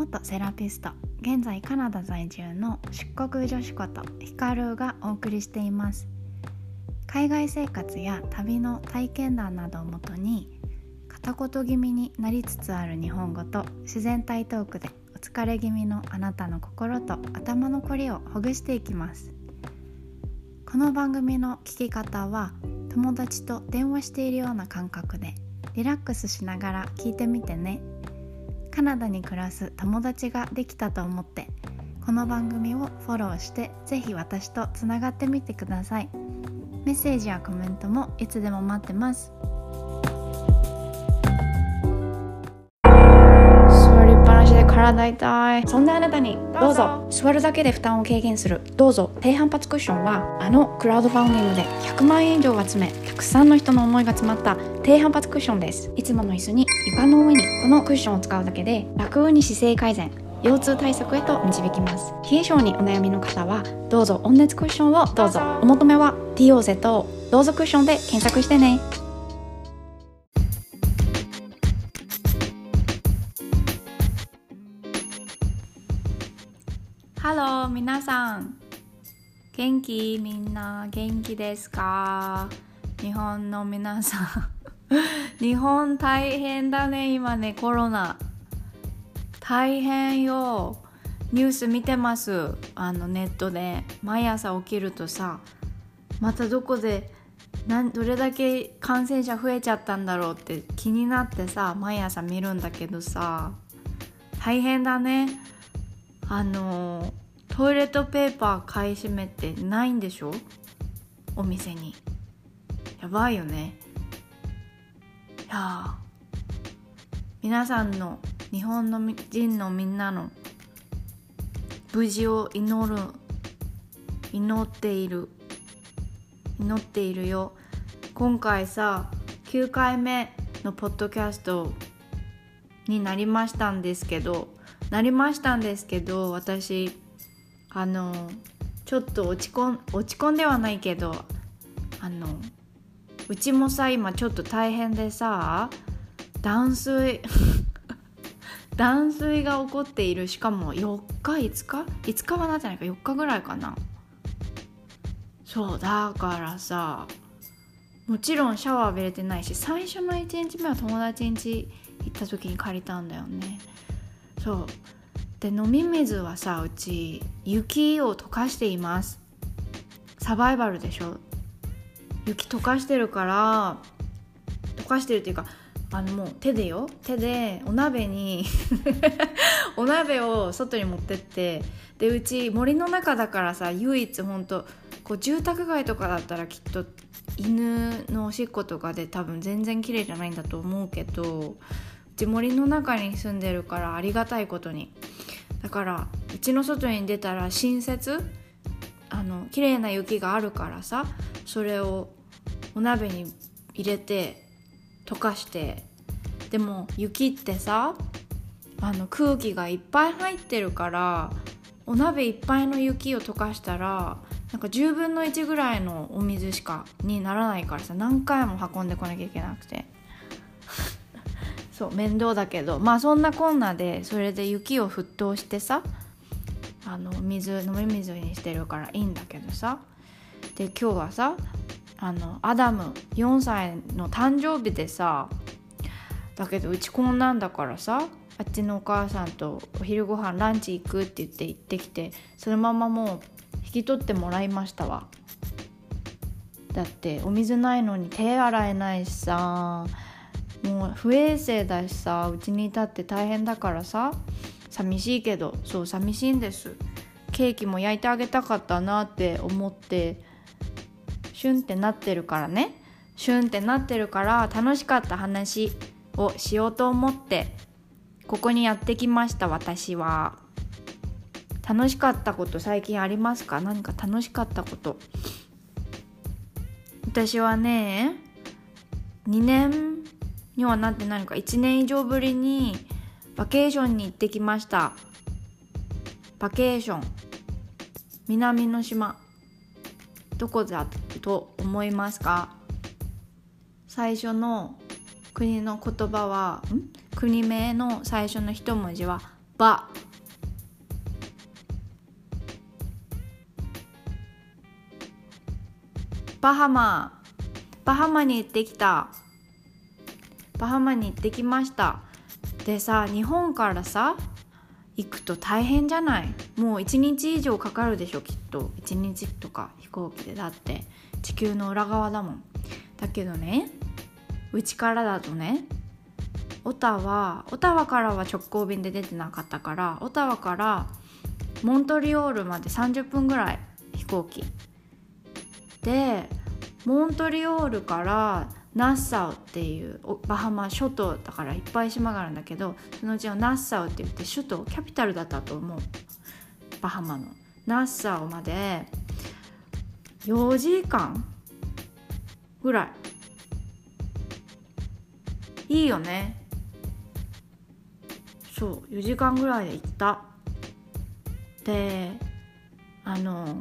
元セラピスト現在カナダ在住の出国女子ことヒカルがお送りしています。海外生活や旅の体験談などをもとに片言気味になりつつある日本語と自然体トークでお疲れ気味のあなたの心と頭のこりをほぐしていきます。この番組の聞き方は友達と電話しているような感覚でリラックスしながら聞いてみてね。カナダに暮らす友達ができたと思ってこの番組をフォローしてぜひ私とつながってみてください。メッセージやコメントもいつでも待ってます。体痛いそんなあなたにどうぞ。座るだけで負担を軽減する。どうぞ。低反発クッションはあのクラウドファンディングで100万円以上集めたくさんの人の思いが詰まった低反発クッションです。いつもの椅子に床の上にこのクッションを使うだけで楽に姿勢改善腰痛対策へと導きます。冷え性にお悩みの方はどうぞ。温熱クッションをどうぞ。お求めは DOZ どうぞクッションで検索してねハロー皆さん。元気？みんな元気ですか？日本の皆さん。日本大変だね今ねコロナ。大変よ。ニュース見てます。あのネットで。毎朝起きるとさまたどこでなんどれだけ感染者増えちゃったんだろうって気になってさ毎朝見るんだけどさ大変だね。あのトイレットペーパー買い占めてないんでしょ？お店に。やばいよね。いや皆さんの日本の人のみんなの無事を祈る祈っている祈っているよ。今回さ9回目のポッドキャストになりましたんですけどなりましたんですけど私あのちょっと落ち込ん落ち込んではないけどあのうちもさ今ちょっと大変でさ断水 断水が起こっているしかも4日5日5日はなってないか4日ぐらいかな。そうだからさもちろんシャワー浴びれてないし最初の1日目は友達ん家行った時に借りたんだよね。そう。で飲み水はさうち雪を溶かしています。サバイバルでしょ。雪溶かしてるから溶かしてるっていうかあのもう手でよ。手でお鍋に お鍋を外に持ってってでうち森の中だからさ唯一ほんとこう住宅街とかだったらきっと犬のおしっことかで多分全然綺麗じゃないんだと思うけどち森の中に住んでるからありがたいことに。だからうちの外に出たら新雪あの綺麗な雪があるからさそれをお鍋に入れて溶かしてでも雪ってさあの空気がいっぱい入ってるからお鍋いっぱいの雪を溶かしたらなんか10分の1ぐらいのお水しかにならないからさ何回も運んでこなきゃいけなくて。そう面倒だけどまあそんなこんなでそれで雪を沸騰してさあの水飲み水にしてるからいいんだけどさで今日はさあのアダム4歳の誕生日でさだけどうちこんなんだからさあっちのお母さんとお昼ご飯ランチ行くって言って行ってきてそのままもう引き取ってもらいましたわ。だってお水ないのに手洗えないしさ。もう不衛生だしさうちにいたって大変だからさ。寂しいけどそう寂しいんです。ケーキも焼いてあげたかったなって思ってシュンってなってるからね。シュンってなってるから楽しかった話をしようと思ってここにやってきました私は。楽しかったこと最近ありますか？何か楽しかったこと。私はね2年にはなってないのか。1年以上ぶりにバケーションに行ってきました。バケーション。南の島。どこだと思いますか？最初の国の言葉はん？国名の最初の一文字はババハマ。バハマに行ってきた。バハマに行ってきました。でさ日本からさ行くと大変じゃない？もう一日以上かかるでしょきっと。一日とか飛行機で。だって地球の裏側だもん。だけどねうちからだとねオタワオタワからは直行便で出てなかったからオタワからモントリオールまで30分ぐらい飛行機。でモントリオールからナッサウっていうバハマ諸島だからいっぱい島があるんだけどそのうちのナッサウって言って首都キャピタルだったと思う。バハマの。ナッサウまで4時間ぐらい。いいよね。そう4時間ぐらいで行った。であの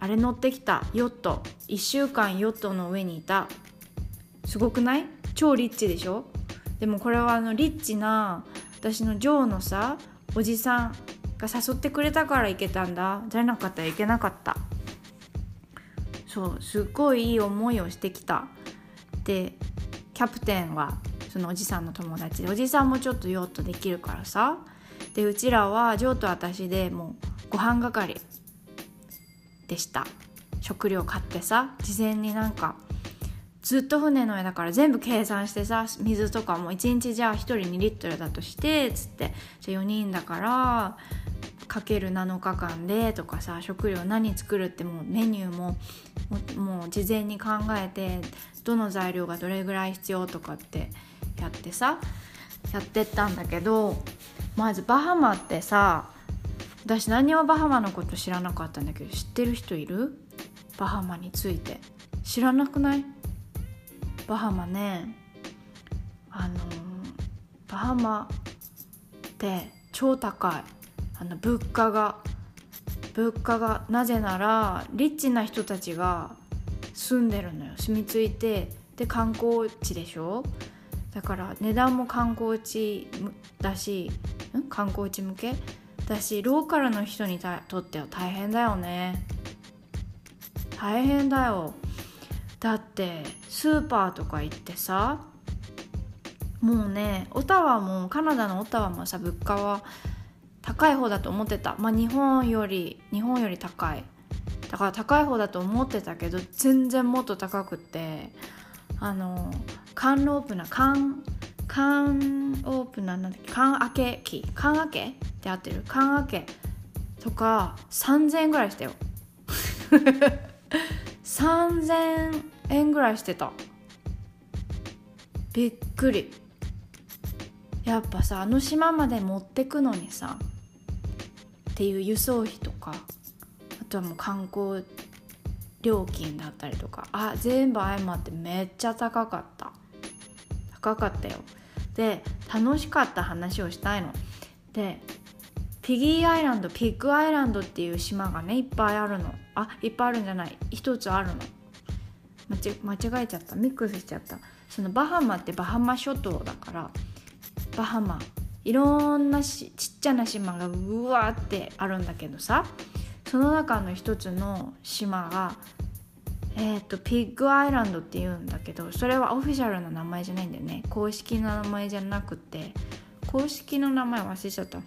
あれ乗ってきた。ヨット。1週間ヨットの上にいた。すごくない？超リッチでしょ？でもこれはあのリッチな私のジョーのさおじさんが誘ってくれたから行けたんだ。じゃなかったらいけなかった。そうすっごいいい思いをしてきた。でキャプテンはそのおじさんの友達でおじさんもちょっとヨットできるからさ。でうちらはジョーと私でもうご飯係でした。食料買ってさ事前になんかずっと船の上だから全部計算してさ水とかも1日じゃあ1人2リットルだとしてつって。じゃあ4人だからかける7日間でとかさ食料何作るってもうメニューももう事前に考えてどの材料がどれぐらい必要とかってやってさやってったんだけどまずバハマってさ私何もバハマのこと知らなかったんだけど知ってる人いる？バハマについて。知らなくない？バハマねあのバハマって超高い。あの物価が物価がなぜならリッチな人たちが住んでるのよ。住み着いてで観光地でしょ？だから値段も観光地だしん？観光地向け？だしローカルの人にとっては大変だよね。大変だよ。だってスーパーとか行ってさもうねオタワもカナダのオタワもさ物価は高い方だと思ってた。まあ日本より日本より高い。だから高い方だと思ってたけど全然もっと高くってあの缶ロープな缶缶オープナーなんだっけ缶開け機缶開け？って合ってる？缶開けとか3000円ぐらいしたよ。3000円ぐらいしてた。びっくり。やっぱさあの島まで持ってくのにさっていう輸送費とかあとはもう観光料金だったりとかあ全部相まってめっちゃ高かった。高かったよ。で楽しかった話をしたいの。でピギーアイランドピッグアイランドっていう島がねいっぱいあるの。あいっぱいあるんじゃない。一つあるの。間違えちゃった。ミックスしちゃった。そのバハマってバハマ諸島だからバハマ。いろんなちっちゃな島がうわーってあるんだけどさ。その中の一つの島がえっ、ー、とピッグアイランドっていうんだけどそれはオフィシャルな名前じゃないんだよね。公式な名前じゃなくて公式の名前忘れちゃった。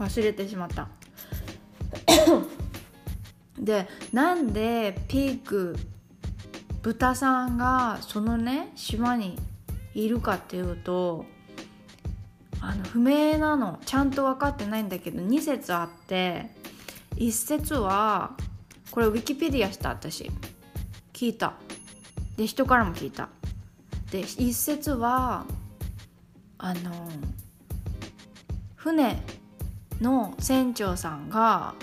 忘れてしまった。でなんでピッグ豚さんがそのね島にいるかっていうとあの不明なの。ちゃんと分かってないんだけど2説あって1説はこれウィキペディアした私。聞いた。で人からも聞いた。で1説はあの船の船長さんが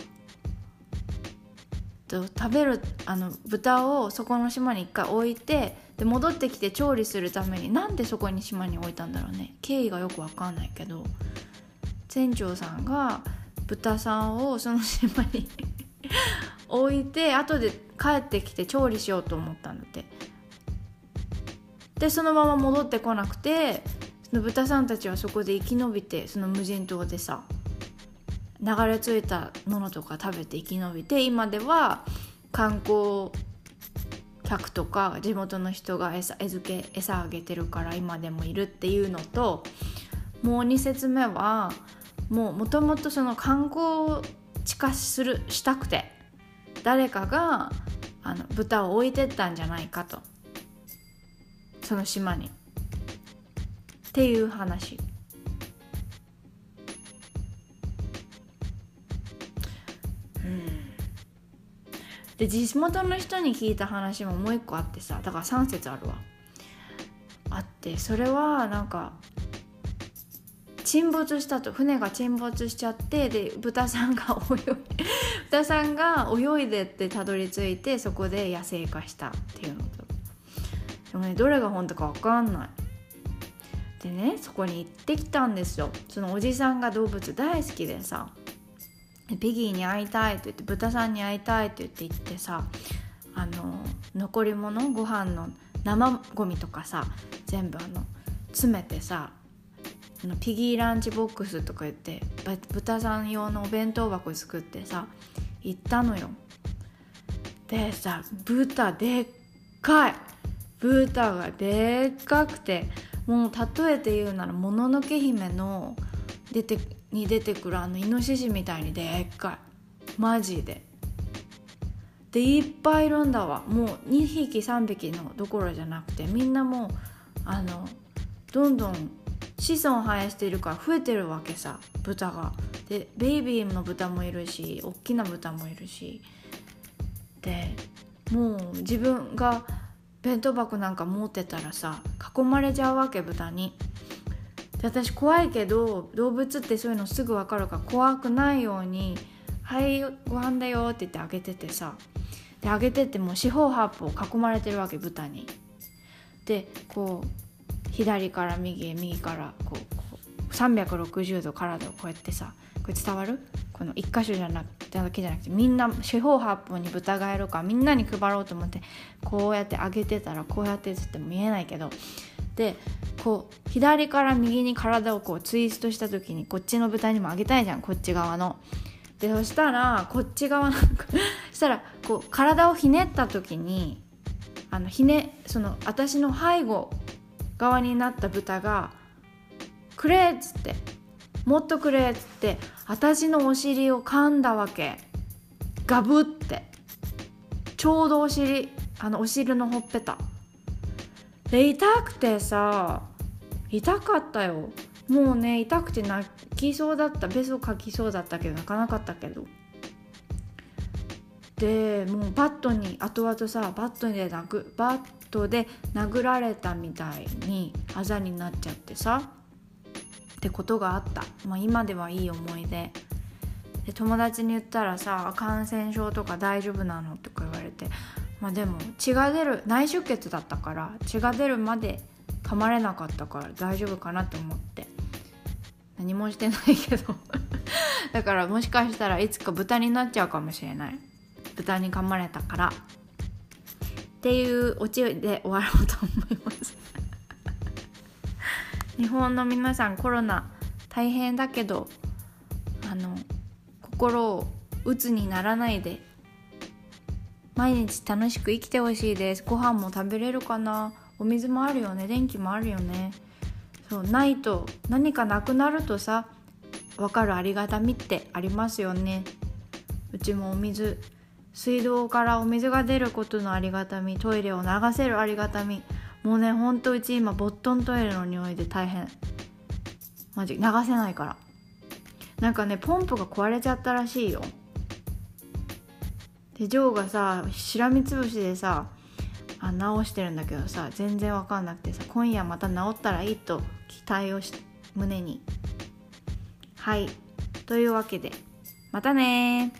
食べるあの豚をそこの島に一回置いてで戻ってきて調理するためになんでそこに島に置いたんだろうね。経緯がよく分かんないけど船長さんが豚さんをその島に 置いて後で帰ってきて調理しようと思ったんだって。でそのまま戻ってこなくてその豚さんたちはそこで生き延びてその無人島でさ流れ着いたものとか食べて生き延びて今では観光客とか地元の人が餌餌付け餌あげてるから今でもいるっていうのともう2節目はもうもともとその観光地化するしたくて誰かがあの豚を置いてったんじゃないかと。その島に。っていう話。で地元の人に聞いた話ももう一個あってさだから3節あるわ。あってそれはなんか沈没したと船が沈没しちゃってで豚さんが泳い 豚さんが泳いでってたどり着いてそこで野生化したっていうのと。でもねどれが本当か分かんない。でねそこに行ってきたんですよ。そのおじさんが動物大好きでさ。ピギーに会いたいって言って豚さんに会いたいって言って行ってさあの残り物ご飯の生ゴミとかさ全部あの詰めてさあのピギーランチボックスとか言って豚さん用のお弁当箱作ってさ行ったのよ。でさ豚でっかい。豚がでっかくてもう例えて言うならもののけ姫の出てに出てくるあのイノシシみたいにでっかい。マジで。でいっぱいいるんだわ。もう2匹3匹のどころじゃなくてみんなもうあのどんどん子孫生やしてるから増えてるわけさ豚が。でベイビーの豚もいるし大きな豚もいるし。でもう自分が弁当箱なんか持ってたらさ囲まれちゃうわけ豚に。で私怖いけど動物ってそういうのすぐ分かるから怖くないように「はいご飯だよ」って言ってあげててさであげててもう四方八方囲まれてるわけ豚に。でこう左から右へ右からこうこう360度体をこうやってさこれ伝わる？この1箇所じゃなくてだけじゃなくてみんな四方八方に豚がいるからみんなに配ろうと思ってこうやって上げてたらこうやってつっても見えないけどでこう左から右に体をこうツイストした時にこっちの豚にもあげたいじゃんこっち側の。でそしたらこっち側なんか そしたらこう体をひねった時にあのひねその私の背後側になった豚が「くれ!」っつって「もっとくれ!」っつって私のお尻を噛んだわけガブってちょうどお尻あのお尻のほっぺたで痛くてさ痛かったよ。もうね痛くて泣きそうだった。ベソかきそうだったけど泣かなかったけど。でもうバットに後々さバットで殴バットで殴られたみたいにあざになっちゃってさ。ってことがあった、まあ、今ではいい思い出。で友達に言ったらさ感染症とか大丈夫なの？とか言われて。まあでも血が出る内出血だったから血が出るまで噛まれなかったから大丈夫かなって思って。何もしてないけど。だからもしかしたらいつか豚になっちゃうかもしれない。豚に噛まれたから。っていうオチで終わろうと思います。日本の皆さんコロナ大変だけどあの心を鬱にならないで毎日楽しく生きてほしいです。ご飯も食べれるかな？お水もあるよね。電気もあるよね。そうないと何かなくなるとさ分かる。ありがたみってありますよね。うちもお水水道からお水が出ることのありがたみトイレを流せるありがたみ。もうねほんとうち今ボットントイレの匂いで大変。マジ流せないから。なんかねポンプが壊れちゃったらしいよ。でジョーがさしらみつぶしでさあ直してるんだけどさ全然わかんなくてさ今夜また治ったらいいと期待をし胸に。はい。というわけでまたね